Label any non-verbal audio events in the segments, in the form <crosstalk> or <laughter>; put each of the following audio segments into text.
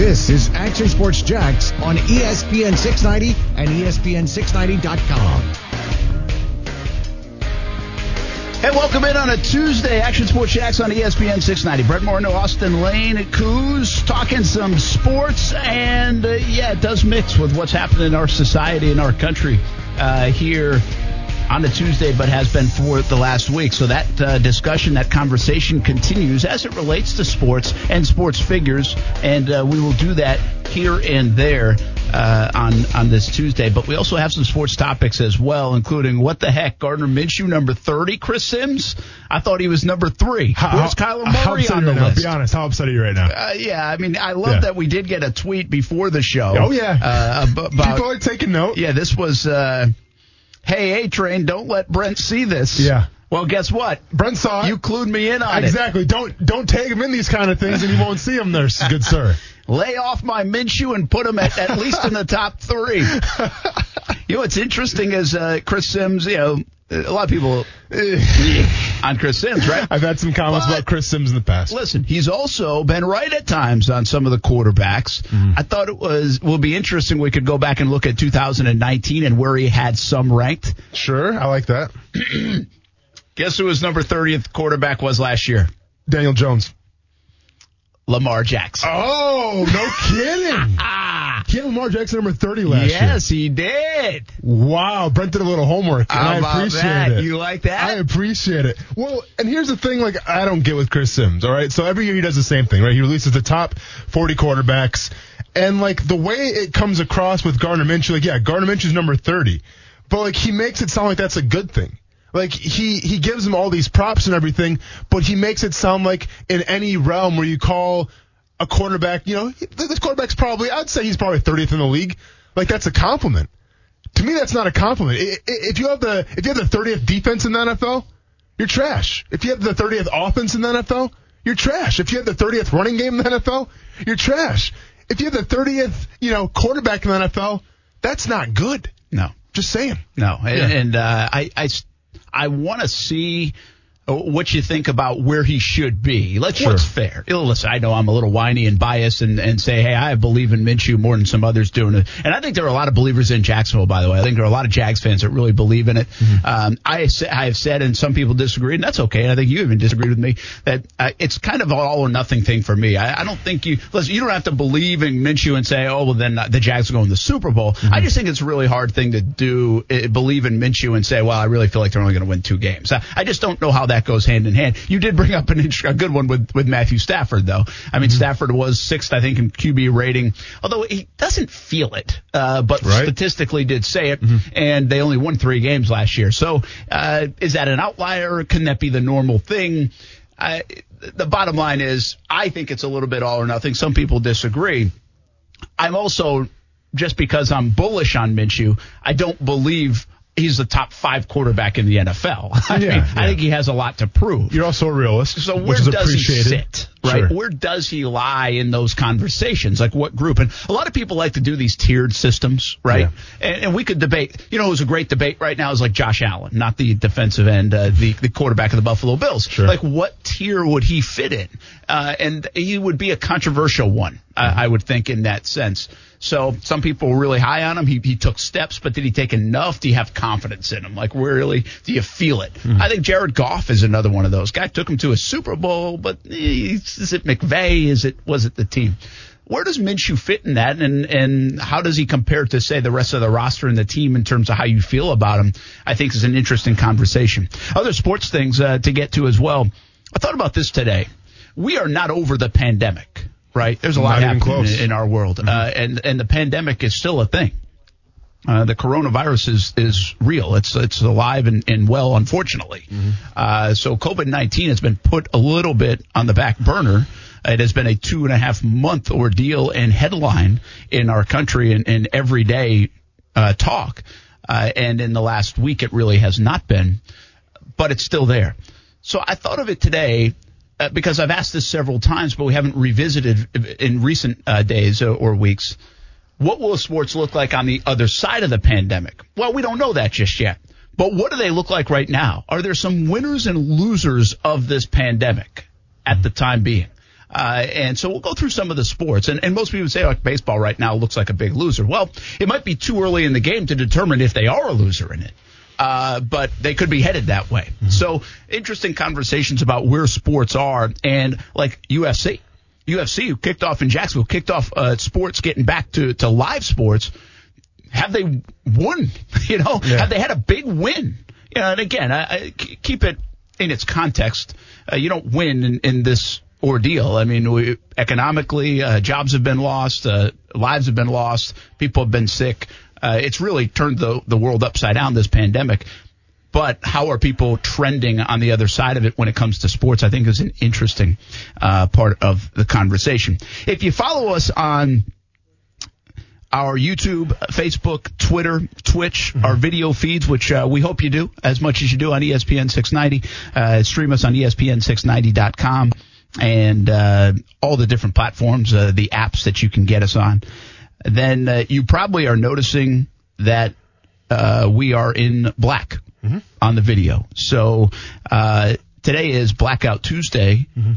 This is Action Sports Jax on ESPN 690 and E ESPN690.com. Hey, welcome in on a Tuesday. Action Sports Jax on ESPN 690. Brent Martineau, Austen Lane, Coos, talking some sports. And uh, yeah, it does mix with what's happening in our society and our country uh, here on a Tuesday, but has been for the last week. So that uh, discussion, that conversation continues as it relates to sports and sports figures. And uh, we will do that here and there uh, on on this Tuesday. But we also have some sports topics as well, including what the heck, Gardner Minshew number thirty, Chris Sims. I thought he was number three. Where's Kyler how Murray on the right now? list? Be honest. How upset are you right now? Uh, yeah, I mean, I love Yeah. that we did get a tweet before the show. Oh, yeah. uh, about People are taking note. yeah, this was, uh, hey, A Train, don't let Brent see this. Yeah. Well, guess what? Brent saw it. You clued me in on it. exactly. Don't don't tag him in these kind of things, and you won't see him there, good sir. <laughs> Lay off my Minshew and put him at, at least in the top three. <laughs> You know what's interesting is uh, Chris Sims, you know, a lot of people <laughs> on Chris Sims, right? I've had some comments But- about Chris Sims in the past. Listen, he's also been right at times on some of the quarterbacks. Mm-hmm. I thought it was will be interesting. We could go back and look at 2019 and where he had some ranked. Sure, I like that. <clears throat> Guess who his number 30th quarterback was last year? Daniel Jones. Lamar Jackson. Oh, no kidding. <laughs> He had Lamar Jackson number 30 last year. yes, he did. Wow, Brent did a little homework, and How I appreciate that? it. You like that? I appreciate it. Well, and here's the thing, like I don't get with Chris Sims. All right, so every year he does the same thing, right? He releases the top 40 quarterbacks, and like the way it comes across with Gardner Minshew, like yeah, Gardner Minshew's number 30, but like he makes it sound like that's a good thing. Like he he gives him all these props and everything, but he makes it sound like in any realm where you call a quarterback, you know, this quarterback's probably I'd say he's probably 30th in the league. Like that's a compliment to me, that's not a compliment. If you have the if you have the 30th defense in the NFL, you're trash. If you have the 30th offense in the NFL, you're trash. If you have the 30th running game in the NFL, you're trash. If you have the 30th, you know, quarterback in the NFL, that's not good. No, Just saying. no, and, Yeah. and uh, I I I want to see. Uh, What you think about where he should be? Let's Sure. what's fair. Listen, I know I'm a little whiny and biased, and, and say, hey, I believe in Minshew more than some others do, and, and I think there are a lot of believers in Jacksonville. By the way, I think there are a lot of Jags fans that really believe in it. Um, I I have said, and some people disagree, and that's okay. And I think you even disagreed with me that uh, it's kind of an all or nothing thing for me. I, I don't think you listen. You don't have to believe in Minshew and say, oh, well, then the Jags are going to the Super Bowl. I just think it's a really hard thing to do. Uh, believe in Minshew and say, well, I really feel like they're only going to win two games. I, I just don't know how that goes hand in hand. You did bring up an a good one with with Matthew Stafford, though. I mean, Stafford was sixth, I think, in QB rating, although he doesn't feel it, uh, but Right. statistically did say it. And they only won three games last year. So uh, is that an outlier? Can that be the normal thing? I, the bottom line is, I think it's a little bit all or nothing. Some people disagree. I'm also just because I'm bullish on Minshew, I don't believe he's the top five quarterback in the NFL. <laughs> I, Yeah, mean, I think he has a lot to prove. You're also a realist, So where which is does he appreciated. sit? Right? Sure. Where does he lie in those conversations? Like what group? And a lot of people like to do these tiered systems, right? Yeah. And, and we could debate. You know, it was a great debate right now is like Josh Allen, not the defensive end, uh, the the quarterback of the Buffalo Bills. Sure. Like what tier would he fit in? Uh, and he would be a controversial one, I I would think, in that sense. So some people were really high on him. He, he took steps, but did he take enough? Do you have confidence in him? Like really, do you feel it? Mm-hmm. I think Jared Goff is another one of those. Guy took him to a Super Bowl, but eh, is it McVay? Is it was it the team? Where does Minshew fit in that, and and how does he compare to say the rest of the roster and the team in terms of how you feel about him? I think is an interesting conversation. Other sports things uh, to get to as well. I thought about this today. We are not over the pandemic, right? There's a lot Not happening in, in our world, uh, and and the pandemic is still a thing. Uh, the coronavirus is is real. It's it's alive and, and well, unfortunately. Uh, so COVID nineteen has been put a little bit on the back burner. It has been a two and a half month ordeal and headline in our country and, and everyday uh, talk. Uh, and in the last week, it really has not been, but it's still there. So I thought of it today uh, because I've asked this several times, but we haven't revisited in recent uh, days or weeks. What will sports look like on the other side of the pandemic? Well, we don't know that just yet. But what do they look like right now? Are there some winners and losers of this pandemic at the time being? Uh, and so we'll go through some of the sports. And, and most people say like baseball right now looks like a big loser. Well, it might be too early in the game to determine if they are a loser in it. Uh, but they could be headed that way. Mm-hmm. So interesting conversations about where sports are and like UFC. UFC who kicked off in Jacksonville, kicked off uh, sports getting back to, to live sports. Have they won? <laughs> You know, yeah. have they had a big win? You know, and again, I, I keep it in its context. Uh, you don't win in, in this ordeal. I mean, we, economically, uh, jobs have been lost, uh, lives have been lost, people have been sick. Uh, it's really turned the the world upside down. This pandemic. But how are people trending on the other side of it when it comes to sports? I think is an interesting uh, part of the conversation. If you follow us on our YouTube, Facebook, Twitter, Twitch, mm-hmm. our video feeds, which uh, we hope you do as much as you do on ESPN 690. Uh, stream us on ESPN690.com and uh, all the different platforms, uh, the apps that you can get us on. Then uh, you probably are noticing that uh, we are in black mm-hmm. on the video. So today is Blackout Tuesday. Mm-hmm.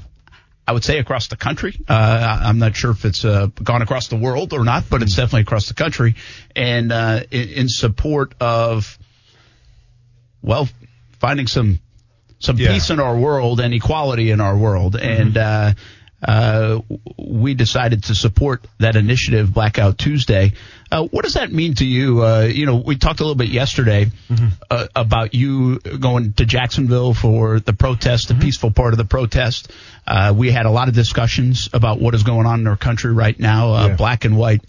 I would say across the country. Uh, I'm not sure if it's uh, gone across the world or not, but it's definitely across the country. And uh, in, in, support of, well, finding some some yeah. peace in our world and equality in our world. Mm-hmm. And uh, we decided to support that initiative, Blackout Tuesday. Uh, what does that mean to you? Uh, you know, we talked a little bit yesterday mm-hmm. Uh, about you going to Jacksonville for the protest, the mm-hmm. peaceful part of the protest. Uh, we had a lot of discussions about what is going on in our country right now, uh, yeah. black and white.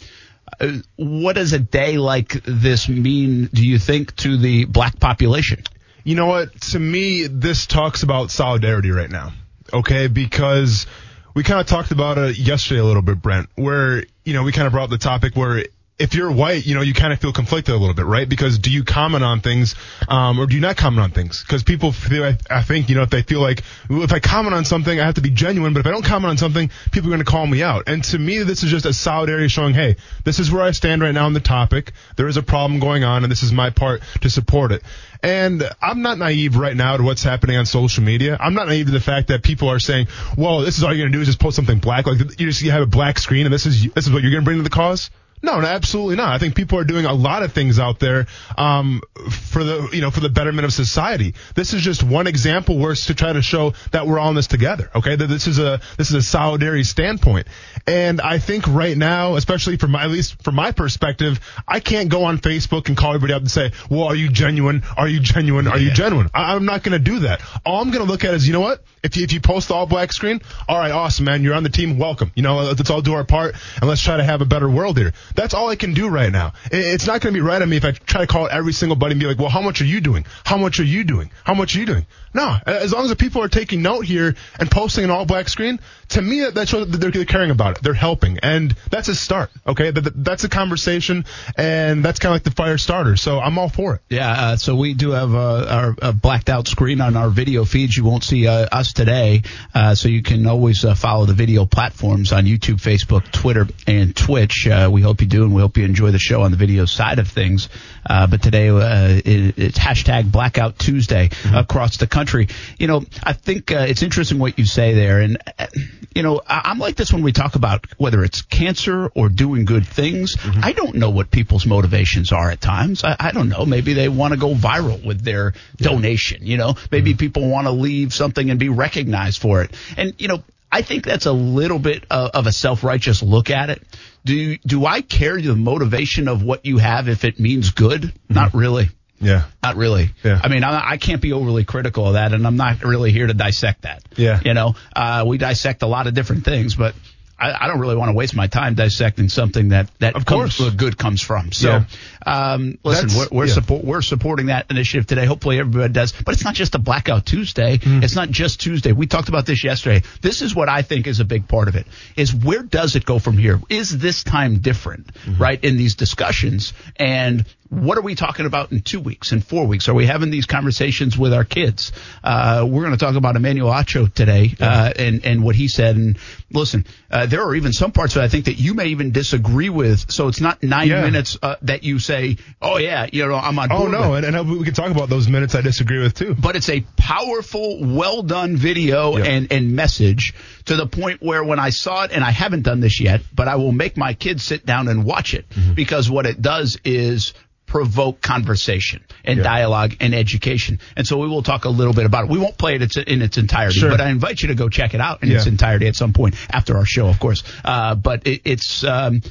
what does a day like this mean, do you think, to the black population? You know what? To me, this talks about solidarity right now. Okay, because we kind of talked about it yesterday a little bit, Brent, where, you know, we kind of brought the topic where if you're white, you know, you kind of feel conflicted a little bit, right? Because do you comment on things, um, or do you not comment on things? Because people feel, I, I, think, you know, if they feel like, if I comment on something, I have to be genuine, but if I don't comment on something, people are going to call me out. And to me, this is just a solid area showing, hey, this is where I stand right now on the topic. There is a problem going on, and this is my part to support it. And I'm not naive right now to what's happening on social media. I'm not naive to the fact that people are saying, well, this is all you're going to do is just post something black. Like you just, you have a black screen and this is, this is what you're going to bring to the cause. No, no, absolutely not. I think people are doing a lot of things out there um, for the you know for the betterment of society. This is just one example where it's to try to show that we're all in this together. Okay, that this is a this is a solidarity standpoint, and I think right now, especially from my, at least from my perspective, I can't go on Facebook and call everybody up and say, "Well, are you genuine? Are you genuine? Are you genuine?" I, am not going to do that. All I'm going to look at is, you know what? If you, if you post the all black screen, all right, awesome, man. You're on the team. Welcome. You know, let's all do our part and let's try to have a better world here. That's all I can do right now. It's not going to be right on me if I try to call every single buddy and be like, well, how much are you doing? How much are you doing? How much are you doing? No, as long as the people are taking note here and posting an all black screen, to me that shows that they're caring about it. They're helping, and that's a start. Okay, that's a conversation, and that's kind of like the fire starter. So I'm all for it. Yeah. Uh, so we do have uh, our a blacked out screen on our video feeds. You won't see uh, us today, uh, so you can always uh, follow the video platforms on YouTube, Facebook, Twitter, and Twitch. Uh, we hope you do, and we hope you enjoy the show on the video side of things. but today it, it's hashtag Blackout Tuesday mm-hmm. across the country country. You know, I think uh, it's interesting what you say there, and uh, you know, I- am like this when we talk about whether it's cancer or doing good things. Mm-hmm. I don't know what people's motivations are at times. I, I don't know. Maybe they want to go viral with their yeah. donation. You know, maybe mm-hmm. people want to leave something and be recognized for it. And you know, I think that's a little bit of, of a self-righteous look at it. Do do I care the motivation of what you have if it means good? Mm-hmm. Not really. Yeah. Not really. Yeah. I mean, I, I, can't be overly critical of that, and I'm not really here to dissect that. Yeah. You know, uh, we dissect a lot of different things, but I, I, don't really want to waste my time dissecting something that that of course comes, good comes from. So, yeah. Um, listen, That's, we're we're, yeah. support, we're supporting that initiative today. Hopefully, everybody does. But it's not just a blackout Tuesday. Mm. It's not just Tuesday. We talked about this yesterday. This is what I think is a big part of it. Is where does it go from here? Is this time different, mm-hmm. right? In these discussions, and what are we talking about in two weeks, in four weeks? Are we having these conversations with our kids? Uh, we're going to talk about Emmanuel Acho today, uh, and, and what he said. And listen, uh, there are even some parts that I think that you may even disagree with. So it's not nine Yeah. minutes uh, that you say, "Oh yeah, you know, I'm on." Oh no, with." and, and we can talk about those minutes I disagree with too. but it's a powerful, well done video Yeah. and, and message to the point where when I saw it, and I haven't done this yet, but I will make my kids sit down and watch it Mm-hmm. because what it does is provoke conversation and Yeah. dialogue and education. And so we will talk a little bit about it. We won't play it in its entirety, Sure. but I invite you to go check it out in its entirety at some point after our show, of course. Uh, but it, it's, um,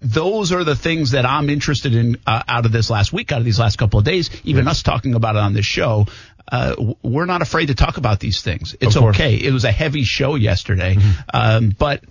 those are the things that I'm interested in uh, out of this last week, out of these last couple of days. Even us talking about it on this show, uh, we're not afraid to talk about these things. It's okay. It was a heavy show yesterday, um, but.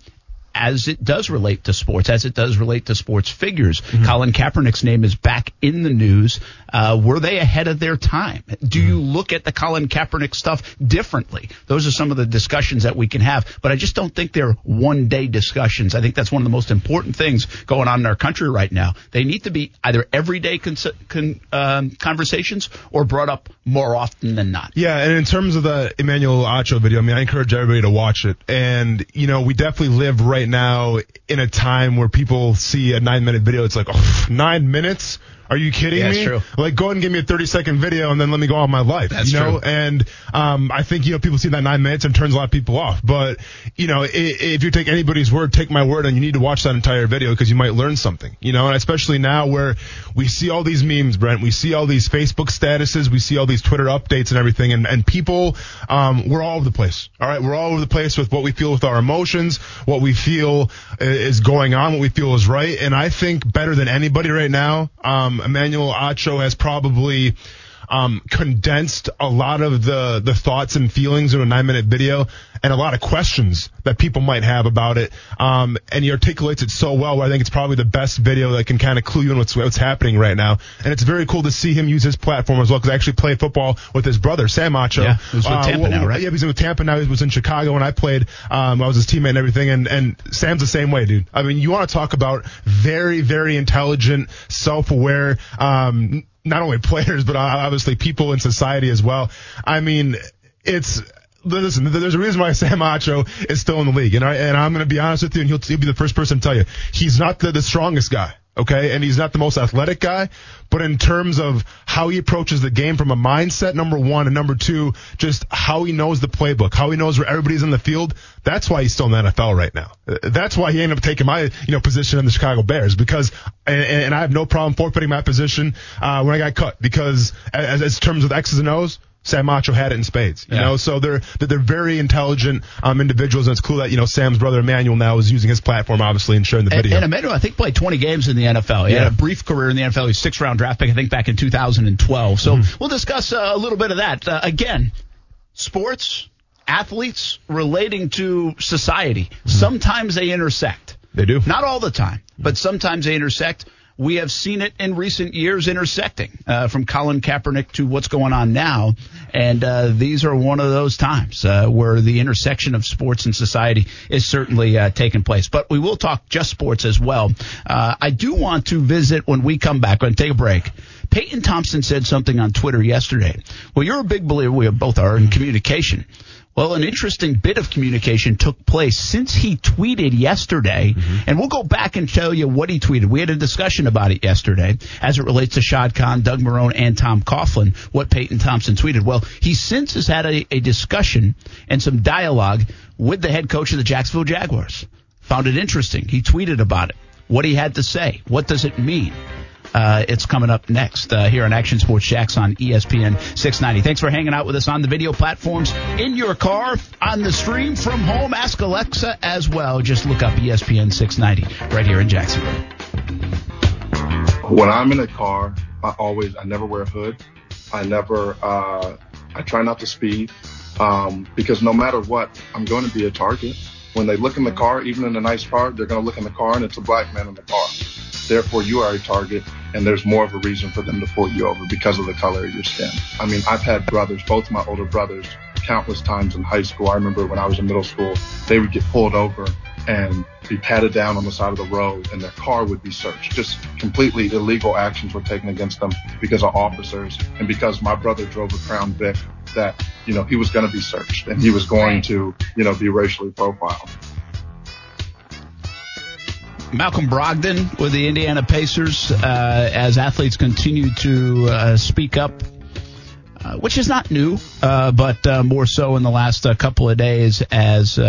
As it does relate to sports, as it does relate to sports figures, Colin Kaepernick's name is back in the news. Uh, were they ahead of their time? Do you look at the Colin Kaepernick stuff differently? Those are some of the discussions that we can have, but I just don't think they're one day discussions. I think that's one of the most important things going on in our country right now. They need to be either everyday cons- con- um, conversations or brought up more often than not. Yeah, and in terms of the Emmanuel Acho video, I mean, I encourage everybody to watch it. And, you know, we definitely live right now in a time where people see a nine minute video. It's like, oh, nine minutes? Are you kidding Yeah, me? true. Like, go ahead and give me a 30 second video and then let me go on my life. That's you know? true. And, um, I think, you know, people see that nine minutes and turns a lot of people off. But, you know, if you take anybody's word, take my word and you need to watch that entire video because you might learn something, you know, and especially now where we see all these memes, Brent, we see all these Facebook statuses, we see all these Twitter updates and everything and, and people, um, we're all over the place. All right. We're all over the place with what we feel with our emotions, what we feel is going on, what we feel is right. And I think better than anybody right now, um, Um, Emmanuel Acho has probably, um, condensed a lot of the, the thoughts and feelings in a nine minute video and a lot of questions that people might have about it. Um, and he articulates it so well where I think it's probably the best video that can kind of clue you in what's, what's happening right now. And it's very cool to see him use his platform as well because I actually played football with his brother, Sam Acho. Yeah, he's with Tampa wh- now, right? Yeah, he's with Tampa now. He was in Chicago when I played. Um, I was his teammate and everything. And, and Sam's the same way, dude. I mean, you want to talk about very, very intelligent, self-aware, um, not only players, but obviously people in society as well. I mean, it's, listen, there's a reason why <laughs> Sam Acho is still in the league. And, I, and I'm going to be honest with you, and he'll, he'll be the first person to tell you, he's not the, the strongest guy. Okay. And he's not the most athletic guy, but in terms of how he approaches the game from a mindset, number one, and number two, just how he knows the playbook, how he knows where everybody's in the field. That's why he's still in the NFL right now. That's why he ended up taking my, you know, position in the Chicago Bears because, and, and I have no problem forfeiting my position, uh, when I got cut because as, as terms of X's and O's, Sam Acho had it in spades, you Yeah. know, so they're, they're very intelligent, um, individuals and it's cool that, you know, Sam's brother Emmanuel now is using his platform obviously and sharing the And, video. and Emmanuel, I think, played 20 games in the NFL. He Yeah. had a brief career in the NFL. He was sixth round draft pick, I think, back in 2012. So Mm-hmm. we'll discuss uh, a little bit of that. Uh, again, sports, athletes relating to society. Sometimes they intersect. Mm-hmm. They do. Not all the time, but sometimes they intersect. We have seen it in recent years intersecting uh, from Colin Kaepernick to what's going on now. And uh, these are one of those times uh, where the intersection of sports and society is certainly uh, taking place. But we will talk just sports as well. Uh, I do want to visit when we come back. We're take a break. Peyton Thompson said something on Twitter yesterday. Well, you're a big believer, we both are, in communication. Well, an interesting bit of communication took place since he tweeted yesterday, mm-hmm. and we'll go back and tell you what he tweeted. We had a discussion about it yesterday as it relates to Shad Khan, Doug Marrone, and Tom Coughlin, what Peyton Thompson tweeted. Well, he since has had a, a discussion and some dialogue with the head coach of the Jacksonville Jaguars. Found it interesting. He tweeted about it, what he had to say. What does it mean? Uh, it's coming up next uh, here on Action Sports Jax on ESPN 690. Thanks for hanging out with us on the video platforms, in your car, on the stream from home. Ask Alexa as well. Just look up ESPN 690 right here in Jacksonville. When I'm in a car, I always, I never wear a hood. I never, uh, I try not to speed, um, because no matter what, I'm going to be a target. When they look in the car, even in a nice car, they're going to look in the car and it's a black man in the car. Therefore, you are a target and there's more of a reason for them to pull you over because of the color of your skin. I mean, I've had brothers, both my older brothers, countless times in high school. I remember when I was in middle school, they would get pulled over and be patted down on the side of the road and their car would be searched. Just completely illegal actions were taken against them because of officers and because my brother drove a Crown Vic that, you know, he was going to be searched and he was going to, you know, be racially profiled. Malcolm Brogdon with the Indiana Pacers uh, as athletes continue to uh, speak up, uh, which is not new, uh, but uh, more so in the last uh, couple of days as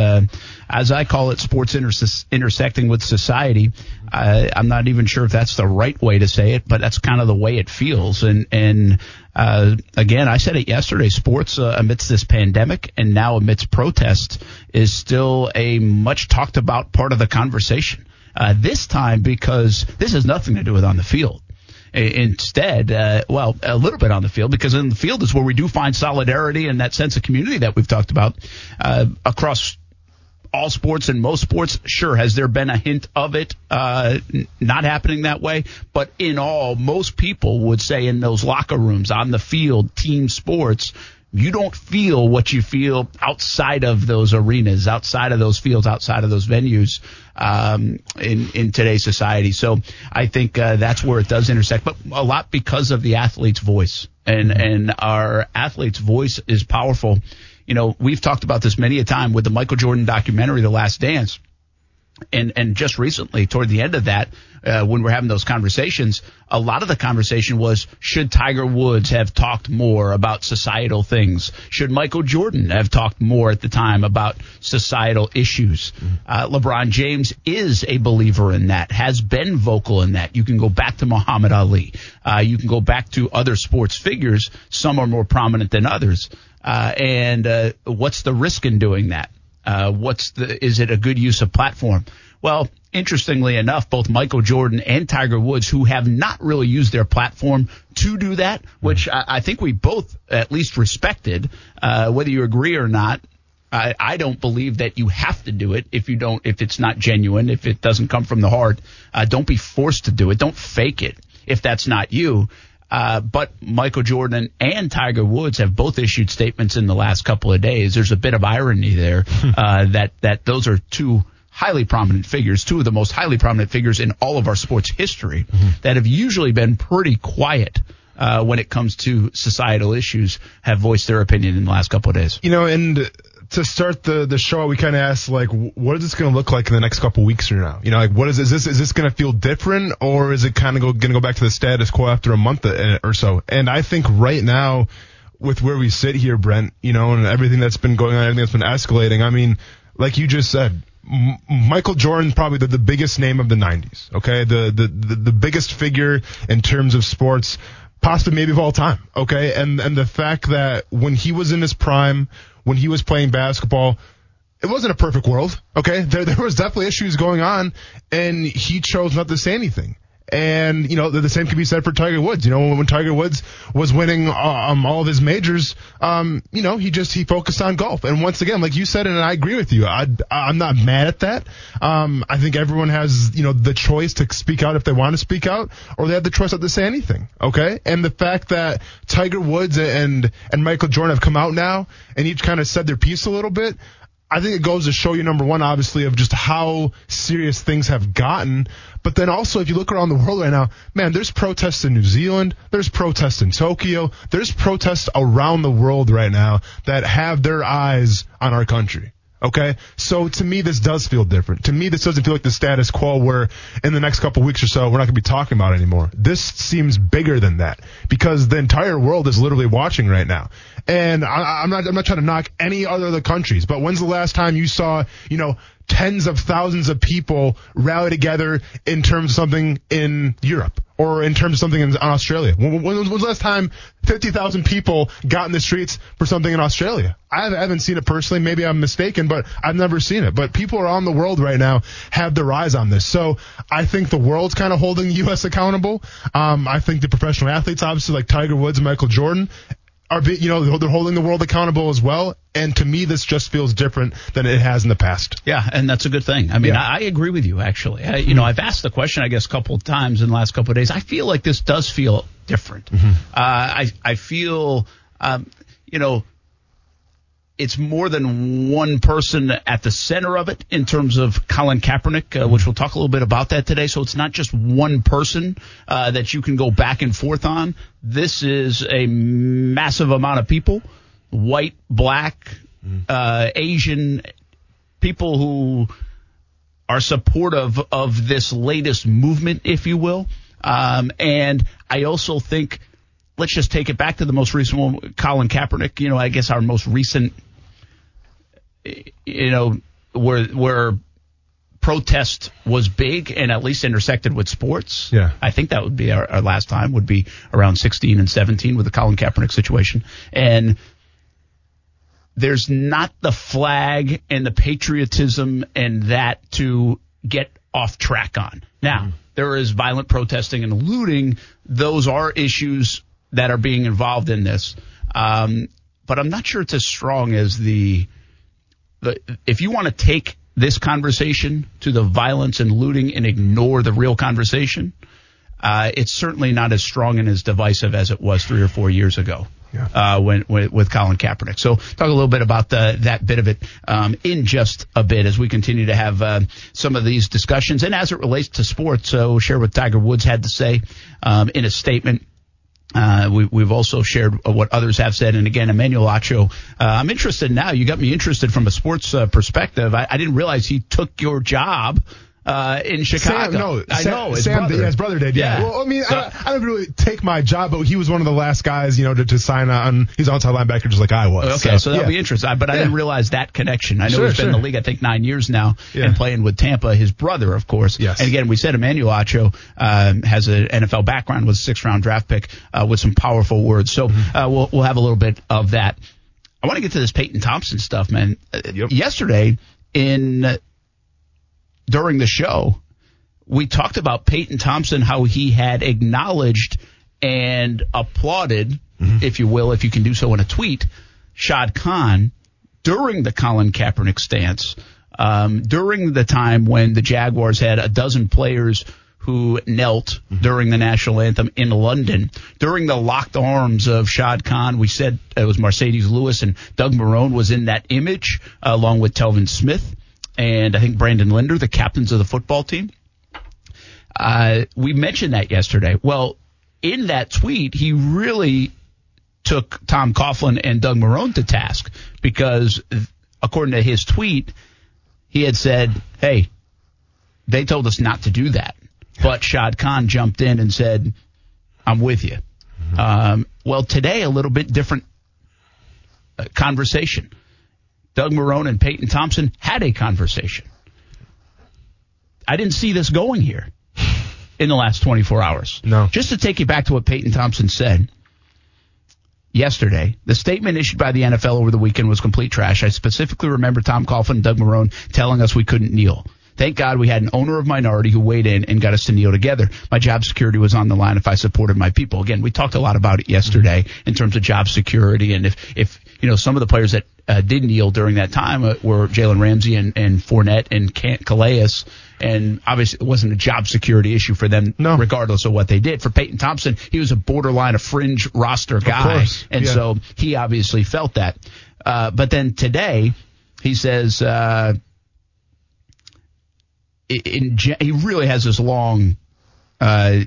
as I call it, sports intersecting with society. I'm not even sure if that's the right way to say it, but that's kind of the way it feels. And and again, I said it yesterday. Sports amidst this pandemic and now amidst protests is still a much talked about part of the conversation uh, this time because this has nothing to do with on the field. Instead, uh, well, a little bit on the field because in the field is where we do find solidarity and that sense of community that we've talked about uh, across all sports and most sports. Sure, has there been a hint of it uh, not happening that way? But in all, most people would say in those locker rooms, on the field, team sports, you don't feel what you feel outside of those arenas, outside of those fields, outside of those venues um, in in today's society. So I think uh, that's where it does intersect, but a lot because of the athlete's voice, and mm-hmm. and our athlete's voice is powerful. You know, we've talked about this many a time with the Michael Jordan documentary, The Last Dance and and just recently toward the end of that uh, when we're having those conversations a lot of the conversation was should tiger woods have talked more about societal things? Should michael jordan have talked more at the time about societal issues? Mm-hmm. uh, lebron james is a believer in that has been vocal in that. You can go back to muhammad ali. Uh, you can go back to other sports figures. Some are more prominent than others. Uh, and uh, what's the risk in doing that uh, what's the is it a good use of platform? Well, interestingly enough, both Michael Jordan and Tiger Woods, who have not really used their platform to do that, which I, I think we both at least respected, uh, whether you agree or not. I, I don't believe that you have to do it if you don't, if it's not genuine, if it doesn't come from the heart. Uh, don't be forced to do it. Don't fake it if that's not you. Uh, but Michael Jordan and Tiger Woods have both issued statements in the last couple of days. There's a bit of irony there <laughs> uh, that that those are two highly prominent figures, two of the most highly prominent figures in all of our sports history, mm-hmm. that have usually been pretty quiet. Uh, when it comes to societal issues, have voiced their opinion in the last couple of days. You know, and to start the the show, we kind of asked like, what is this going to look like in the next couple weeks or now? You know, like what is, is this is this going to feel different or is it kind of go, going to go back to the status quo after a month eh, or so? And I think right now, with where we sit here, Brent, you know, and everything that's been going on, everything that's been escalating. I mean, like you just said, M- Michael Jordan probably the, the biggest name of the 90s. Okay, the, the the the biggest figure in terms of sports, possibly maybe of all time. Okay, and and the fact that when he was in his prime when he was playing basketball, it wasn't a perfect world. Okay. There, there was definitely issues going on and he chose not to say anything. And, you know, the, the, same can be said for Tiger Woods. You know, when, Tiger Woods was winning um, all of his majors, um, you know, he just, he focused on golf. And once again, like you said, and I agree with you, I, I'm not mad at that. Um, I think everyone has, you know, the choice to speak out if they want to speak out, or they have the choice not to say anything. Okay. And the fact that Tiger Woods and, and Michael Jordan have come out now and each kind of said their piece a little bit, I think it goes to show you number one, obviously, of just how serious things have gotten. But then also, if you look around the world right now, man, there's protests in New Zealand, there's protests in Tokyo, there's protests around the world right now that have their eyes on our country. Okay, so to me this does feel different. To me this doesn't feel like the status quo where in the next couple weeks or so we're not going to be talking about it anymore. This seems bigger than that because the entire world is literally watching right now. And I, am not I'm not trying to knock any other the countries, but when's the last time you saw you know tens of thousands of people rally together in terms of something in Europe or in terms of something in Australia? When, when, was the last time 50,000 people got in the streets for something in Australia? I haven't seen it personally. Maybe I'm mistaken, but I've never seen it. But people around the world right now have their eyes on this. So I think the world's kind of holding the U.S. accountable. Um, I think the professional athletes, obviously like Tiger Woods and Michael Jordan, are you know they're holding the world accountable as well and to me this just feels different than it has in the past yeah and that's a good thing i mean yeah. I, I, agree with you actually I, you mm-hmm. know i've asked the question i guess a couple of times in the last couple of days i feel like this does feel different mm-hmm. uh, i i feel um, you know it's more than one person at the center of it in terms of Colin Kaepernick, uh, which we'll talk a little bit about that today. So it's not just one person uh, that you can go back and forth on. This is a massive amount of people, white, black, uh, Asian, people who are supportive of this latest movement, if you will. Um, and I also think, let's just take it back to the most recent one, Colin Kaepernick. You know, I guess our most recent, you know, where where protest was big and at least intersected with sports. Yeah. I think that would be our, our last time would be around 16 and 17 with the Colin Kaepernick situation. And there's not the flag and the patriotism and that to get off track on. Now, mm-hmm. there is violent protesting and looting. Those are issues that are being involved in this. Um, but I'm not sure it's as strong as the, the if you want to take this conversation to the violence and looting and ignore the real conversation, uh, it's certainly not as strong and as divisive as it was three or four years ago. Yeah. Uh, when, when, with Colin Kaepernick. So talk a little bit about the, that bit of it um, in just a bit as we continue to have uh, some of these discussions and as it relates to sports. So share what Tiger Woods had to say um, in a statement. Uh, we, have also shared what others have said. And again, Emmanuel Acho, uh, I'm interested now. You got me interested from a sports uh, perspective. I, I, didn't realize he took your job uh, in Chicago. Sam, no, I Sam, know his Sam brother. Did, his brother did. Yeah. yeah. Well, I mean, so, I, I, don't really take my job, but he was one of the last guys, you know, to, to sign on. He's outside linebacker, just like I was. Okay, so, so that'll yeah. be interesting. But I didn't realize that connection. I know sure, he's been sure. in the league, I think, nine years now, yeah. and playing with Tampa. His brother, of course. Yes. And again, we said Emmanuel Acho um, has an NFL background, was a sixth round draft pick uh, with some powerful words. So mm-hmm. uh, we'll we'll have a little bit of that. I want to get to this Peyton Thompson stuff, man. Uh, yep. Yesterday in during the show we talked about Peyton Thompson, how he had acknowledged and applauded, mm-hmm. if you will, if you can do so in a tweet, Shad Khan during the Colin Kaepernick stance, um, during the time when the Jaguars had a dozen players who knelt mm-hmm. during the national anthem in London. During the locked arms of Shad Khan, we said it was Marcedes Lewis and Doug Marrone was in that image, uh, along with Telvin Smith and I think Brandon Linder, the captains of the football team. Uh, we mentioned that yesterday. Well, in that tweet, he really took Tom Coughlin and Doug Marrone to task because, according to his tweet, he had said, "Hey, they told us not to do that," but Shad Khan jumped in and said, "I'm with you." Mm-hmm. Um, well, today a little bit different uh, conversation. Doug Marrone and Peyton Thompson had a conversation. I didn't see this going here in the last 24 hours. No. Just to take you back to what Peyton Thompson said yesterday, the statement issued by the NFL over the weekend was complete trash. I specifically remember Tom Coughlin and Doug Marrone telling us we couldn't kneel. Thank God we had an owner of minority who weighed in and got us to kneel together. My job security was on the line if I supported my people. Again, we talked a lot about it yesterday mm-hmm. in terms of job security and if, if, you know, some of the players that uh, did kneel during that time uh, were Jalen Ramsey and, and Fournette and Calais. And obviously, it wasn't a job security issue for them, no. regardless of what they did. For Peyton Thompson, he was a borderline, a fringe roster guy. And yeah. so he obviously felt that. Uh, but then today, he says, uh, in, he really has this long uh,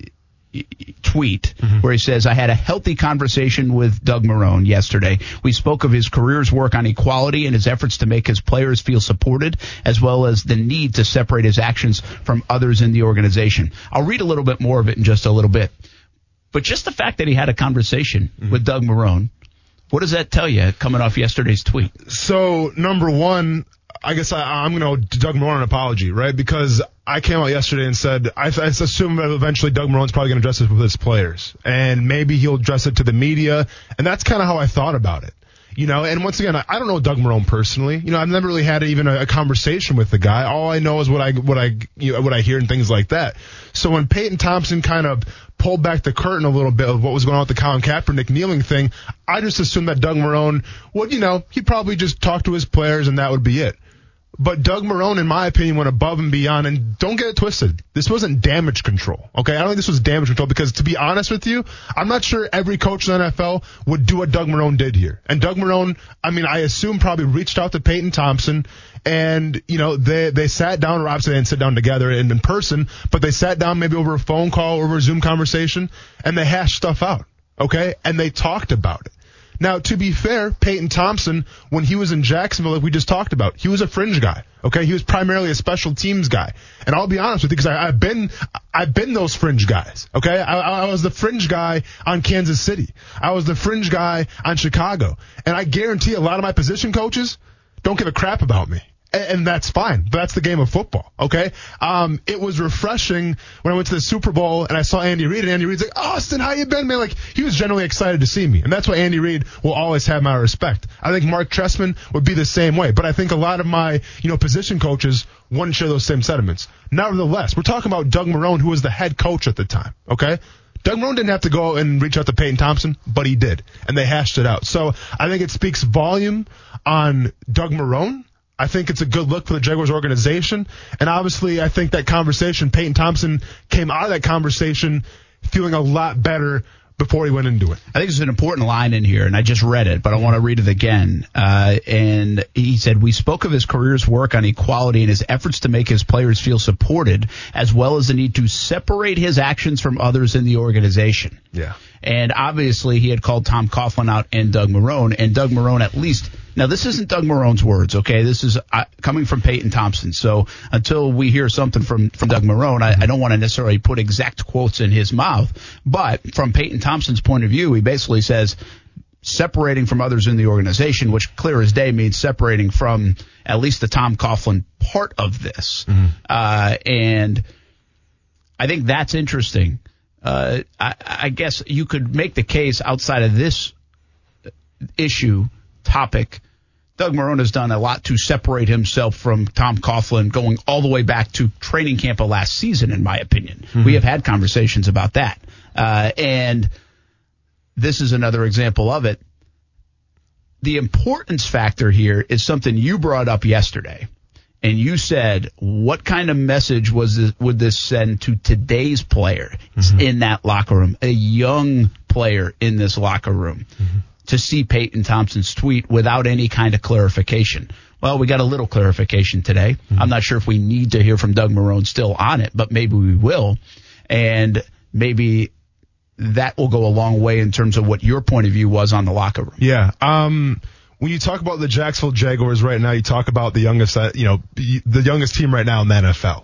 tweet mm-hmm. where he says, I had a healthy conversation with Doug Marrone yesterday. We spoke of his career's work on equality and his efforts to make his players feel supported, as well as the need to separate his actions from others in the organization. I'll read a little bit more of it in just a little bit. But just the fact that he had a conversation mm-hmm. with Doug Marrone, what does that tell you coming off yesterday's tweet? So, number one, I guess I, am going to Doug Marrone an apology, right? Because I came out yesterday and said I, I assume that eventually Doug Marrone's probably going to address it with his players, and maybe he'll address it to the media, and that's kind of how I thought about it. You know, and once again, I, I don't know Doug Marrone personally. You know, I've never really had even a, a conversation with the guy. All I know is what I what I you know, what I hear and things like that. So when Peyton Thompson kind of pulled back the curtain a little bit of what was going on with the Colin Kaepernick kneeling thing, I just assumed that Doug Marrone would, you know, he'd probably just talk to his players and that would be it. But Doug Marrone, in my opinion, went above and beyond. And don't get it twisted. This wasn't damage control. Okay. I don't think this was damage control because to be honest with you, I'm not sure every coach in the NFL would do what Doug Marrone did here. And Doug Marrone, I mean, I assume probably reached out to Peyton Thompson and, you know, they, they sat down, or obviously they didn't sit down together in, in person, but they sat down maybe over a phone call, over a Zoom conversation and they hashed stuff out. Okay. And they talked about it. Now, to be fair, Peyton Thompson, when he was in Jacksonville, like we just talked about, he was a fringe guy. Okay, he was primarily a special teams guy. And I'll be honest with you, because I've been, I've been those fringe guys. Okay, I, I was the fringe guy on Kansas City. I was the fringe guy on Chicago. And I guarantee a lot of my position coaches don't give a crap about me and that's fine. That's the game of football. Okay. Um, it was refreshing when I went to the Super Bowl and I saw Andy Reid and Andy Reid's like, Austen, how you been, man? Like he was generally excited to see me. And that's why Andy Reid will always have my respect. I think Mark Trestman would be the same way, but I think a lot of my, you know, position coaches wouldn't share those same sentiments. Nevertheless, we're talking about Doug Marrone, who was the head coach at the time. Okay. Doug Marrone didn't have to go and reach out to Peyton Thompson, but he did, and they hashed it out. So I think it speaks volume on Doug Marrone I think it's a good look for the Jaguars organization. And obviously, I think that conversation, Peyton Thompson came out of that conversation feeling a lot better before he went into it. I think there's an important line in here, and I just read it, but I want to read it again. Uh, and he said, We spoke of his career's work on equality and his efforts to make his players feel supported, as well as the need to separate his actions from others in the organization. Yeah. And obviously, he had called Tom Coughlin out and Doug Marrone, and Doug Marrone at least. Now, this isn't Doug Marrone's words, okay? This is uh, coming from Peyton Thompson. So until we hear something from, from Doug Marrone, I, I don't want to necessarily put exact quotes in his mouth. But from Peyton Thompson's point of view, he basically says separating from others in the organization, which clear as day means separating from at least the Tom Coughlin part of this. Mm-hmm. Uh, and I think that's interesting uh, I, I guess you could make the case outside of this issue topic. Doug Marrone has done a lot to separate himself from Tom Coughlin going all the way back to training camp of last season, in my opinion. Mm-hmm. We have had conversations about that. Uh, and this is another example of it. The importance factor here is something you brought up yesterday and you said, what kind of message was this, would this send to today's player mm-hmm. in that locker room, a young player in this locker room, mm-hmm. to see Peyton Thompson's tweet without any kind of clarification? Well, we got a little clarification today. Mm-hmm. I'm not sure if we need to hear from Doug Marrone still on it, but maybe we will. And maybe that will go a long way in terms of what your point of view was on the locker room. Yeah. Um, when you talk about the Jacksonville Jaguars right now, you talk about the youngest, uh, you know, the youngest team right now in the NFL.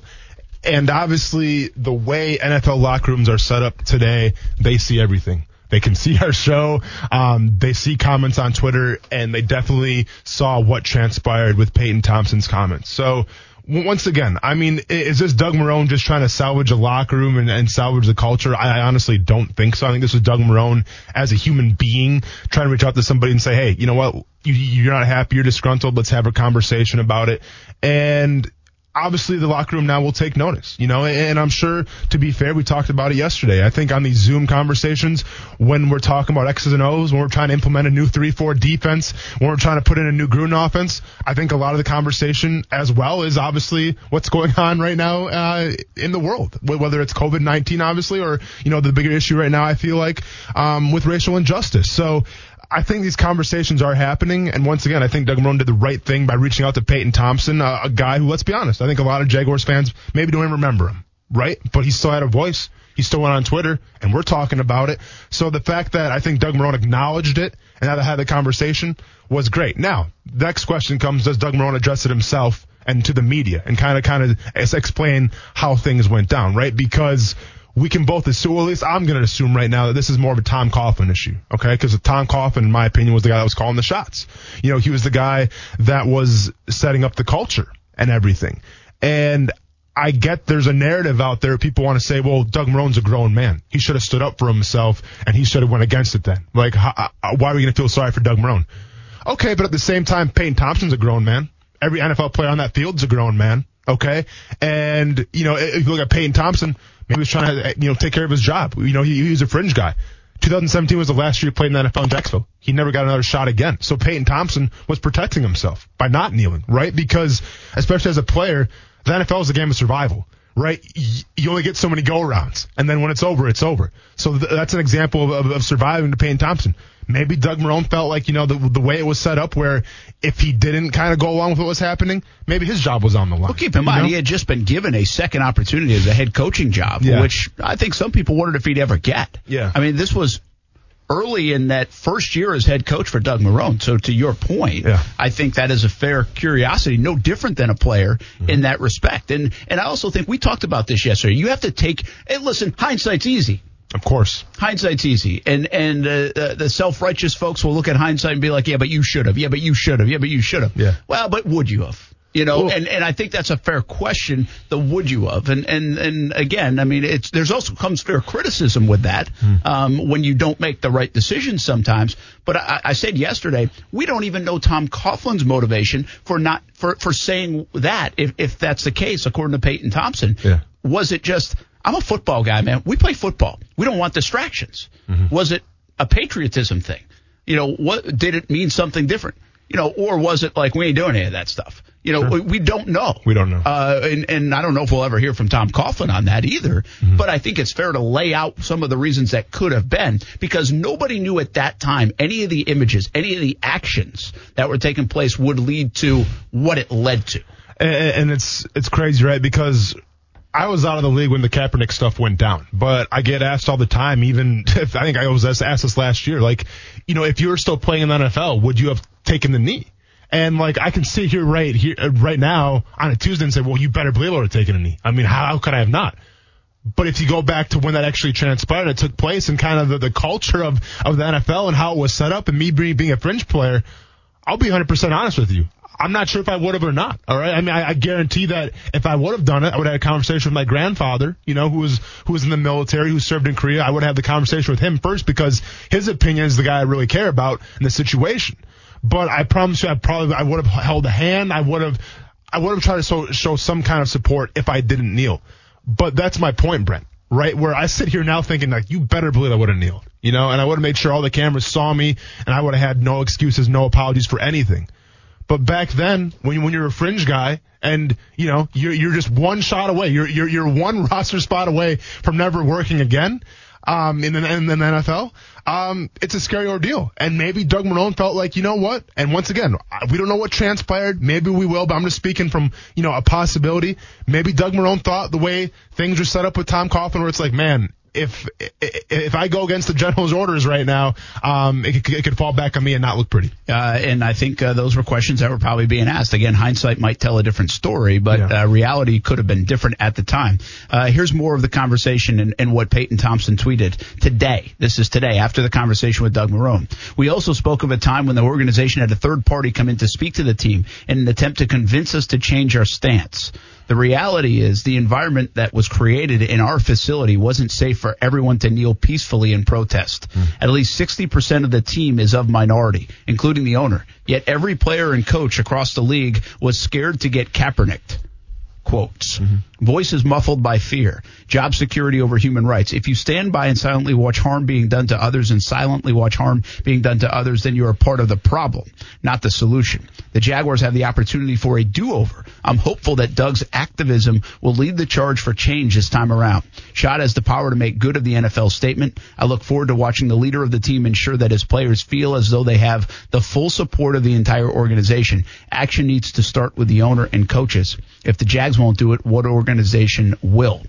And obviously, the way NFL locker rooms are set up today, they see everything. They can <laughs> see our show. Um, they see comments on Twitter, and they definitely saw what transpired with Peyton Thompson's comments. So once again, I mean, is this Doug Marrone just trying to salvage a locker room and, and salvage the culture? I, I, honestly don't think so. I think this was Doug Marrone as a human being trying to reach out to somebody and say, hey, you know what? You, you're not happy. You're disgruntled. Let's have a conversation about it. And obviously the locker room now will take notice, you know, and I'm sure to be fair, we talked about it yesterday. I think on these Zoom conversations, when we're talking about X's and O's, when we're trying to implement a new 3-4 defense, when we're trying to put in a new Gruden offense, I think a lot of the conversation as well is obviously what's going <laughs> on right now, uh, in the world, whether it's COVID-19, obviously, or, you know, the bigger issue right now, I feel like, um, with racial injustice. So, I think these conversations are happening, and once again, I think Doug Marrone did the right thing by reaching out to Peyton Thompson, a, guy who, let's be honest, I think a lot of Jaguars fans maybe don't even remember him, right? But he still had a voice. He still went on Twitter, and we're talking about it. So the fact that I think Doug Marrone acknowledged it and had, had the conversation was great. Now, next question comes: Does Doug Marrone address it himself and to the media and kind of kind of explain how things went down, right? Because we can both assume, at least I'm going to assume right now that this is more of a Tom Coughlin issue, okay? Because Tom Coughlin, in my opinion, was the guy that was calling the shots. You know, he was the guy that was setting up the culture and everything. And I get there's a narrative out there. People want to say, well, Doug Marrone's a grown man. He should have stood up for himself and he should have went against it then. Like, how, why are we going to feel sorry for Doug Marrone? Okay, but at the same time, Peyton Thompson's a grown man. Every NFL player on that field's a grown man. Okay. And, you know, if you look at Peyton Thompson, Maybe he was trying to, uh, you know, take care of his job. You know, he, he was a fringe guy. 2017 was the last year he played in the NFL in Jacksonville. He never got another shot again. So Peyton Thompson was protecting himself by not kneeling, right? Because, especially as a player, the NFL is a game of survival, right? You only get so many go rounds, and then when it's over, it's over. So th- that's an example of, of, of surviving to Peyton Thompson maybe Doug Marrone felt like, you know, the, the way it was set up where if he didn't kind of go along with what was happening, maybe his job was on the line. Well, keep in mind, know? he had just been given a second opportunity as a head coaching job, yeah. which I think some people wondered if he'd ever get. Yeah. I mean, this was early in that first year as head coach for Doug Marrone. So to your point, Yeah. I think that is a fair curiosity, no different than a player mm-hmm. in that respect. And and I also think we talked about this yesterday. You have to take and listen, hindsight's easy. Of course. Hindsight's easy, and and uh, the self righteous folks will look at hindsight and be like, yeah, but you should have, yeah, but you should have, yeah, but you should have. Yeah. Well, but would you have? You know, and, and I think that's a fair question. The would you have, and and and again, I mean, it's there's also comes fair criticism with that um, when you don't make the right decisions sometimes. But I, I said yesterday, we don't even know Tom Coughlin's motivation for not for for saying that if if that's the case, according to Peyton Thompson. Yeah. Was it just I'm a football guy, man. We play football. We don't want distractions. Was it a patriotism thing? You know, what did it mean something different? You know, or was it like we ain't doing any of that stuff? You know, we, we don't know. We don't know. Uh, and, and I don't know if we'll ever hear from Tom Coughlin on that either. But I think it's fair to lay out some of the reasons that could have been because nobody knew at that time any of the images, any of the actions that were taking place would lead to what it led to. and, and it's it's crazy, right? Because I was out of the league when the Kaepernick stuff went down, but I get asked all the time. Even <laughs> if I think I was asked this last year, like, you know, if you were still playing in the NFL, would you have taken the knee? And like, I can sit here right here, uh, right now on a Tuesday and say, well, you better believe I would have taken a knee. I mean, how, how could I have not? But if you go back to when that actually transpired, it took place and kind of the, the culture of, of the NFL and how it was set up and me being, being a fringe player, I'll be 100% honest with you. I'm not sure if I would have or not. All right. I mean, I, I guarantee that if I would have done it, I would have had a conversation with my grandfather, you know, who was, who was in the military, who served in Korea. I would have the conversation with him first because his opinion is the guy I really care about in the situation. But I promise you, I probably, I would have held a hand. I would have, I would have tried to show, show some kind of support if I didn't kneel. But that's my point, Brent. Right where I sit here now thinking like, you better believe I would have kneeled, you know, and I would have made sure all the cameras saw me, and I would have had no excuses, no apologies for anything. But back then, when when you're a fringe guy and you know you're you're just one shot away, you're you're you're one <laughs> roster spot away from never working again. Um, in the, in the NFL, um, it's a scary ordeal. And maybe Doug Marrone felt like, you know what? And once again, we don't know what transpired. Maybe we will, but I'm just speaking from, you know, a possibility. Maybe Doug Marrone thought the way things were set up with Tom Coughlin, where it's like, man, if if I go against the general's orders right now, um, it, could- it could fall back on me and not look pretty. Uh, and I think uh, those were questions that were probably being asked. Again, hindsight might tell a different story, but Yeah. uh, reality could have been different at the time. Uh, here's more of the conversation and, and what Peyton Thompson tweeted today. This is today after the conversation with Doug Marrone. We also spoke of a time when the organization had a third party come in to speak to the team in an attempt to convince us to change our stance. The reality is the environment that was created in our facility wasn't safe for everyone to kneel peacefully in protest. Hmm. At least 60% of the team is of minority, including the owner. Yet every player and coach across the league was scared to get Kaepernicked. Quotes. Mm-hmm. Voices muffled by fear. Job security over human rights. If you stand by and silently watch harm being done to others and silently watch harm being done to others, then you are part of the problem, not the solution. The Jaguars have the opportunity for a do-over. I'm hopeful that Doug's activism will lead the charge for change this time around. Shad has the power to make good of the NFL statement. I look forward to watching the leader of the team ensure that his players feel as though they have the full support of the entire organization. Action needs to start with the owner and coaches. If the Jags won't do it, what organization will?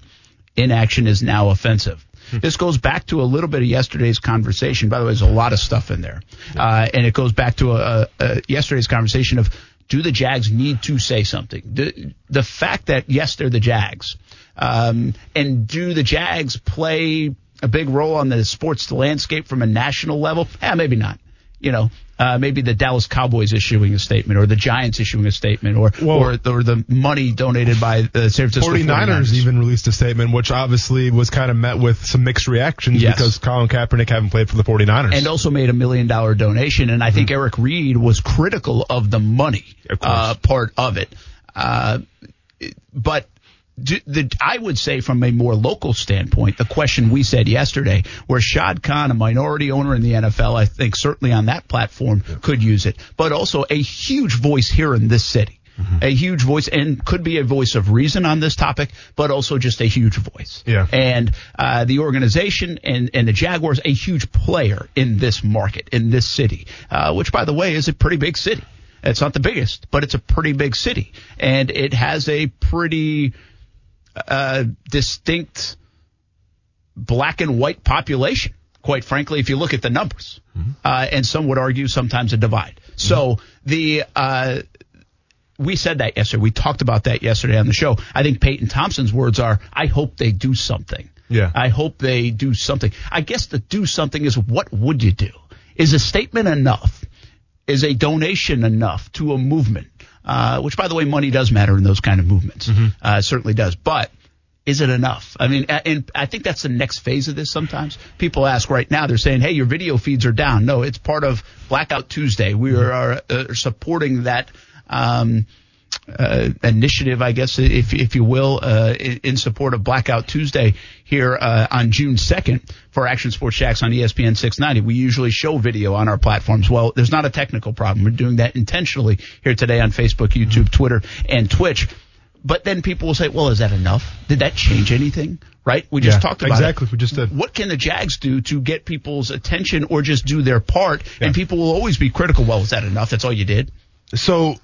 Inaction is now offensive. This goes back to a little bit of yesterday's conversation. By the way, there's a lot of stuff in there, uh, and it goes back to a, a, a yesterday's conversation of do the Jags need to say something? The, the fact that yes, they're the Jags, um, and do the Jags play a big role on the sports landscape from a national level? Eh, maybe not. You know, uh, maybe the Dallas Cowboys issuing a statement, or the Giants issuing a statement, or Well- or, or the money donated by the San Francisco 49ers, 49ers. even released a statement, which obviously was kind of met with some mixed reactions Yes. because Colin Kaepernick haven't played for the 49ers. and also made a million dollar donation. And I think Eric Reid was critical of the money Of uh, part of it. Uh, but do, the, I would say from a more local standpoint, the question we said yesterday, where Shad Khan, a minority owner in the NFL, I think certainly on that platform could use it, but also a huge voice here in this city. A huge voice and could be a voice of reason on this topic, but also just a huge voice. Yeah. And uh, the organization and, and the Jaguars, a huge player in this market, in this city, uh, which, by the way, is a pretty big city. It's not the biggest, but it's a pretty big city. And it has a pretty uh, distinct black and white population, quite frankly, if you look at the numbers. Mm-hmm. Uh, and some would argue sometimes a divide. Mm-hmm. So the, uh, we said that yesterday. We talked about that yesterday on the show. I think Peyton Thompson's words are, I hope they do something. Yeah. I hope they do something. I guess the do something is what would you do? Is a statement enough? Is a donation enough to a movement? Uh, which, by the way, money does matter in those kind of movements. Mm-hmm. Uh, certainly does. But is it enough? I mean, and I think that's the next phase of this sometimes. People ask right now, they're saying, hey, your video feeds are down. No, it's part of Blackout Tuesday. We mm-hmm. are uh, supporting that um, uh, initiative, I guess, if if you will, uh, in, support of Blackout Tuesday here uh, on June 2nd for Action Sports Jax on ESPN 690. We usually show video on our platforms. Well, there's not a technical problem. We're doing that intentionally here today on Facebook, YouTube, Twitter, and Twitch. But then people will say, well, is that enough? Did that change anything? Right? We just yeah, talked about exactly. It. We just did. What can the Jags do to get people's attention or just do their part? Yeah. And people will always be critical. Well, is that enough? That's all you did. So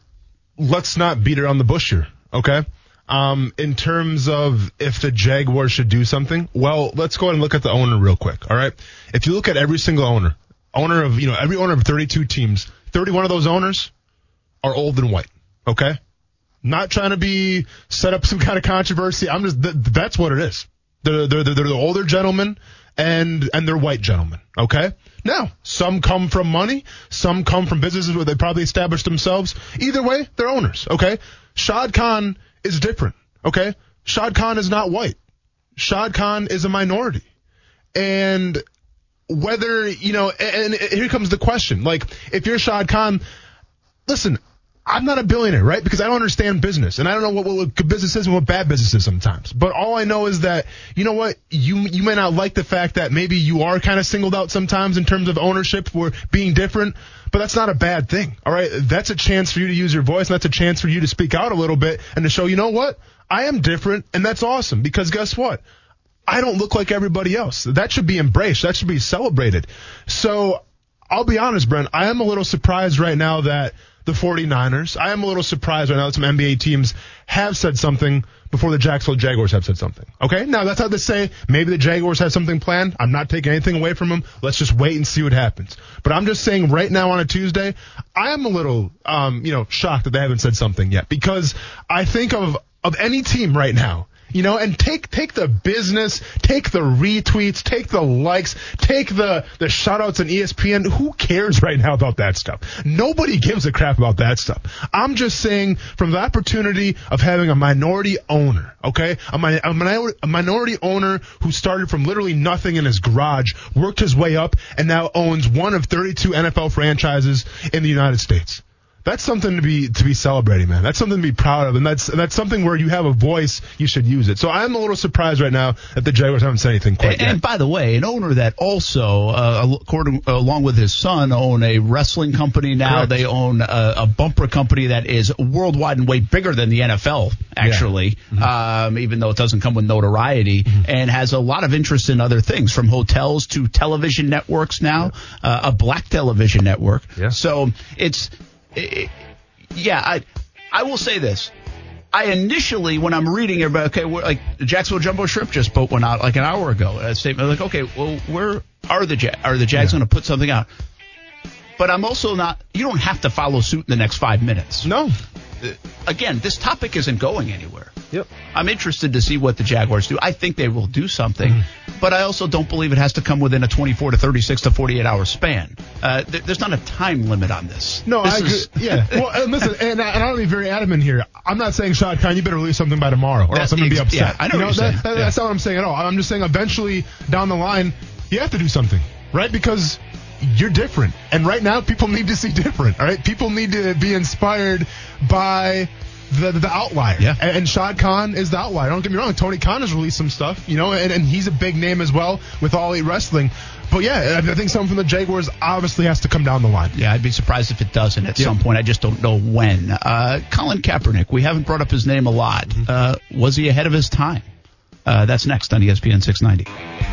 let's not beat around the bush here, okay? Um, in terms of if the Jaguars should do something, well, let's go ahead and look at the owner real quick, all right? If you look at every single owner, owner of, you know, every owner of 32 teams, 31 of those owners are old and white, okay? Not trying to be, set up some kind of controversy. I'm just, th- that's what it is. They're, they're, they're the older gentlemen and, and they're white gentlemen, okay? Now, some come from money, some come from businesses where they probably established themselves. Either way, they're owners, okay? Shad Khan is different, okay? Shad Khan is not white. Shad Khan is a minority. And whether, you know, and, and here comes the question. Like, if you're Shad Khan, listen, I'm not a billionaire, right? Because I don't understand business and I don't know what, what good business is and what bad business is sometimes. But all I know is that, you know what? You, you may not like the fact that maybe you are kind of singled out sometimes in terms of ownership for being different, but that's not a bad thing. All right. That's a chance for you to use your voice and that's a chance for you to speak out a little bit and to show, you know what? I am different and that's awesome because guess what? I don't look like everybody else. That should be embraced. That should be celebrated. So I'll be honest, Brent. I am a little surprised right now that the 49ers. I am a little surprised right now that some NBA teams have said something before the Jacksonville Jaguars have said something. Okay? Now that's not to say maybe the Jaguars have something planned. I'm not taking anything away from them. Let's just wait and see what happens. But I'm just saying right now on a Tuesday, I am a little, um, you know, shocked that they haven't said something yet because I think of, of any team right now you know, and take take the business, take the retweets, take the likes, take the the shoutouts on ESPN. Who cares right now about that stuff? Nobody gives a crap about that stuff. I'm just saying from the opportunity of having a minority owner, okay, a, a, minority, a minority owner who started from literally nothing in his garage, worked his way up, and now owns one of 32 NFL franchises in the United States that's something to be to be celebrating, man. That's something to be proud of, and that's that's something where you have a voice, you should use it. So I'm a little surprised right now that the Jaguars haven't said anything quite and, yet. And by the way, an owner that also, uh, according along with his son, own a wrestling company now. Correct. They own a, a, bumper company that is worldwide and way bigger than the NFL, actually, yeah. mm-hmm. um, even though it doesn't come with notoriety, mm-hmm. and has a lot of interest in other things, from hotels to television networks now, yeah. uh, a black television network. Yeah. So it's it, yeah, I I will say this. I initially, when I'm reading about, okay, like Jacksonville Jumbo Shrimp just boat went out like an hour ago. A statement like, okay, well, where are the Jag- are the Jags yeah. going to put something out? But I'm also not. You don't have to follow suit in the next five minutes. No. Again, this topic isn't going anywhere. Yep. I'm interested to see what the Jaguars do. I think they will do something, mm. But I also don't believe it has to come within a 24 to 36 to 48 hour span. Uh, th- there's not a time limit on this. No, this I is... agree. yeah. <laughs> Well, and listen, and, I, and I'll be very adamant here. I'm not saying Shad Khan, you better release something by tomorrow, or else I'm going to be upset. Yeah, I know, you know that, that, yeah. That's not what I'm saying at all. I'm just saying eventually down the line, you have to do something, right? Because you're different. And right now, people need to see different. All right, people need to be inspired by the the outlier. Yeah. And, and Shad Khan is the outlier. Don't get me wrong. Tony Khan has released some stuff, you know, and, and he's a big name as well with All Elite Wrestling. But yeah, I think something from the Jaguars obviously has to come down the line. Yeah, I'd be surprised if it doesn't at yeah. some point. I just don't know when. Uh, Colin Kaepernick, we haven't brought up his name a lot. Mm-hmm. Uh, was he ahead of his time? Uh, that's next on ESPN 690.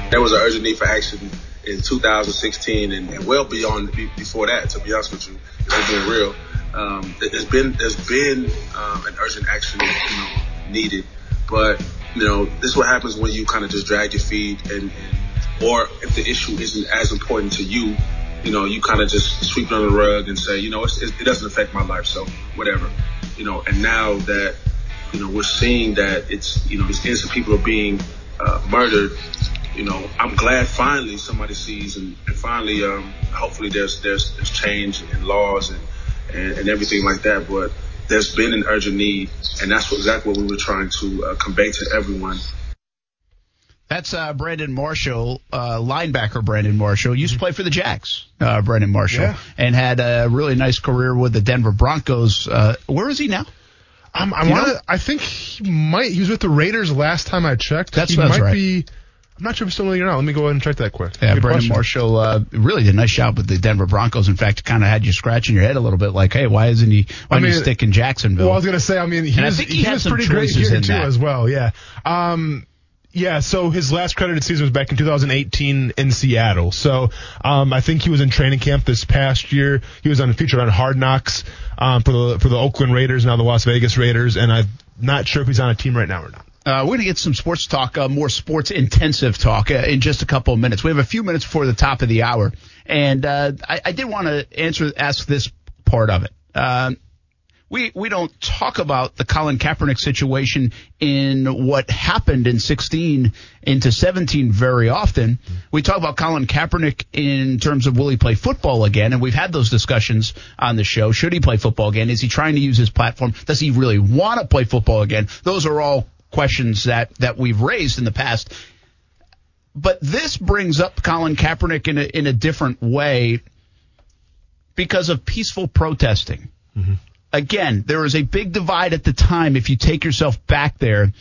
There was an urgent need for action in 2016 and, and well beyond before that, to be honest with you, if I'm being real um, there's been there's been um, an urgent action you know, needed, but you know this is what happens when you kind of just drag your feet and, and or if the issue isn't as important to you, you know, you kind of just sweep it under the rug and say, you know, it, it doesn't affect my life, so whatever, you know. And now that you know we're seeing that it's you know these innocent people are being uh, murdered, you know, I'm glad finally somebody sees and, and finally, um, hopefully there's there's there's change in laws and, and and everything like that, but there's been an urgent need, and that's what, exactly what we were trying to uh, convey to everyone that's uh, Brandon Marshall, uh, linebacker Brandon Marshall. Used to play for the Jags, uh, Brandon Marshall, yeah. and had a really nice career with the Denver Broncos. Uh, where is he now? Um, I want I think he might. He was with the Raiders last time I checked. That's he might right. be. I'm not sure if he's still league or not. Let me go ahead and check that quick. Yeah, Good Brandon question. Marshall uh, really did a nice job with the Denver Broncos. In fact, kind of had you scratching your head a little bit, like, hey, why isn't he? Why I mean, he stick in Jacksonville? Well, I was gonna say, I mean, he was, he, he was pretty great here too, that. as well. Yeah. Um, yeah, so his last credited season was back in 2018 in Seattle. So um, I think he was in training camp this past year. He was on featured on Hard Knocks um, for the for the Oakland Raiders, now the Las Vegas Raiders, and I'm not sure if he's on a team right now or not. Uh, we're going to get some sports talk, uh, more sports intensive talk uh, in just a couple of minutes. We have a few minutes before the top of the hour, and uh, I, I, did want to answer ask this part of it. Uh, we we don't talk about the Colin Kaepernick situation in what happened in 16 into 17 very often. We talk about Colin Kaepernick in terms of will he play football again, and we've had those discussions on the show. Should he play football again? Is he trying to use his platform? Does he really want to play football again? Those are all questions that that we've raised in the past. But this brings up Colin Kaepernick in a, in a different way because of peaceful protesting. Mm-hmm again, there was a big divide at the time if you take yourself back there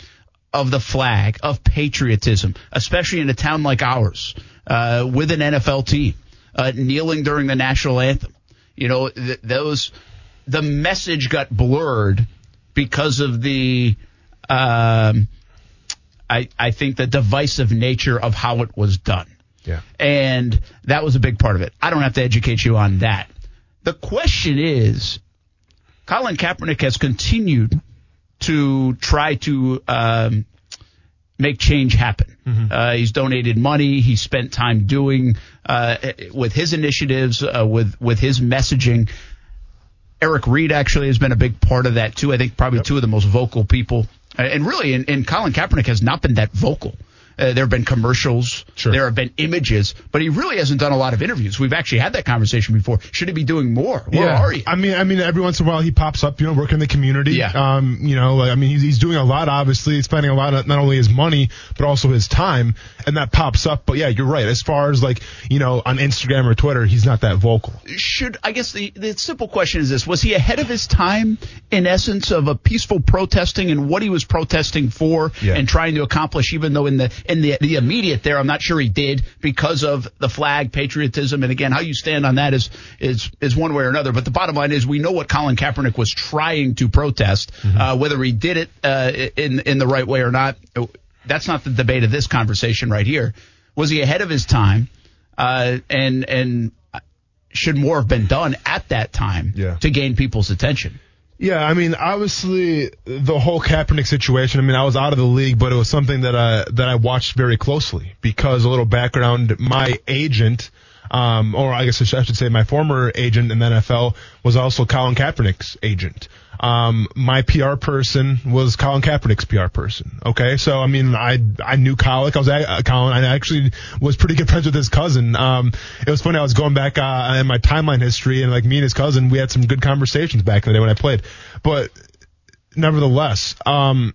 of the flag, of patriotism, especially in a town like ours, uh, with an NFL team, uh, kneeling during the national anthem. You know, th- those, the message got blurred because of the, um, I, I think the divisive nature of how it was done. Yeah. And that was a big part of it. I don't have to educate you on that. The question is, Colin Kaepernick has continued to try to um, make change happen. Mm-hmm. Uh, he's donated money. He spent time doing uh, with his initiatives, uh, with with his messaging. Eric Reid actually has been a big part of that too. I think probably yep. two of the most vocal people, Uh, and really, and, and Colin Kaepernick has not been that vocal. Uh, there have been commercials. Sure. There have been images, but he really hasn't done a lot of interviews. We've actually had that conversation before. Should he be doing more? Where yeah. are you? I mean, I mean, every once in a while he pops up, you know, working in the community. Yeah. Um, you know, I mean, he's, he's doing a lot, obviously. He's spending a lot of not only his money, but also his time, and that pops up. But yeah, you're right. As far as like, you know, on Instagram or Twitter, he's not that vocal. Should, I guess the, the simple question is this. Was he ahead of his time in essence of a peaceful protesting and what he was protesting for yeah. and trying to accomplish, even though in the, in the, the immediate there. I'm not sure he did because of the flag patriotism. And again, how you stand on that is is is one way or another. But the bottom line is we know what Colin Kaepernick was trying to protest. Mm-hmm. Uh, whether he did it uh, in in the right way or not, that's not the debate of this conversation right here. Was he ahead of his time? Uh, and and should more have been done at that time yeah. to gain people's attention? Yeah, I mean, obviously the whole Kaepernick situation. I mean, I was out of the league, but it was something that I that I watched very closely because a little background. My agent, um, or I guess I should say, my former agent in the NFL was also Colin Kaepernick's agent. Um, my PR person was Colin Kaepernick's PR person. Okay, so I mean, I I knew Colin. I was uh, Colin. I actually was pretty good friends with his cousin. Um, it was funny. I was going back uh, in my timeline history, and like me and his cousin, we had some good conversations back in the day when I played. But nevertheless, um,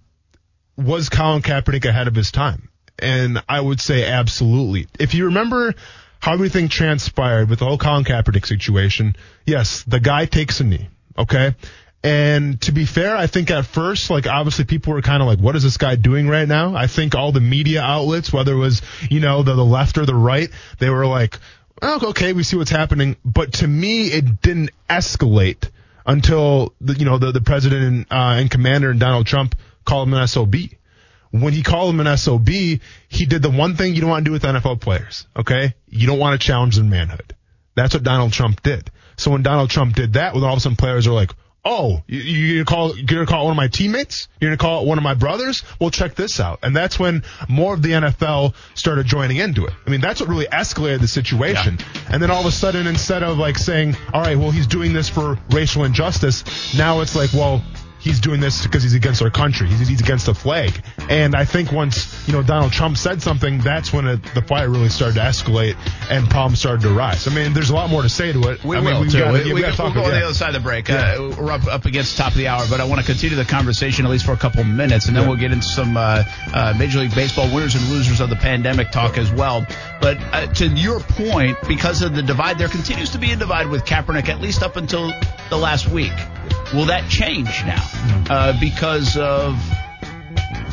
was Colin Kaepernick ahead of his time? And I would say absolutely. If you remember how everything transpired with the whole Colin Kaepernick situation, yes, the guy takes a knee. Okay. And to be fair, I think at first, like obviously people were kind of like, what is this guy doing right now? I think all the media outlets, whether it was, you know, the, the left or the right, they were like, oh, okay, we see what's happening. But to me, it didn't escalate until the, you know, the, the president uh, and commander and Donald Trump called him an SOB. When he called him an SOB, he did the one thing you don't want to do with NFL players. Okay. You don't want to challenge their manhood. That's what Donald Trump did. So when Donald Trump did that, when all of a sudden players are like, oh, you, you're gonna call, you're gonna call one of my teammates? You're gonna call one of my brothers? Well, check this out. And that's when more of the NFL started joining into it. I mean, that's what really escalated the situation. Yeah. And then all of a sudden, instead of like saying, all right, well, he's doing this for racial injustice, now it's like, well, he's doing this because he's against our country. He's, he's against the flag. And I think once, you know, Donald Trump said something, that's when it, the fire really started to escalate and problems started to rise. I mean, there's a lot more to say to it. We I will, mean, too. Gotta, we, we, we will go on the other side of the break. Yeah. Uh, we're up, up against the top of the hour, but I want to continue the conversation at least for a couple minutes, and then yeah. we'll get into some uh, uh, Major League Baseball winners and losers of the pandemic talk as well. But uh, to your point, because of the divide, there continues to be a divide with Kaepernick, at least up until the last week. Will that change now? Uh, because of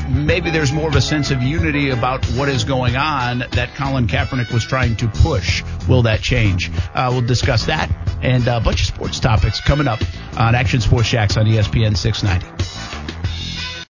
maybe there's more of a sense of unity about what is going on that Colin Kaepernick was trying to push. Will that change? Uh, we'll discuss that and a bunch of sports topics coming up on Action Sports Jax on ESPN 690.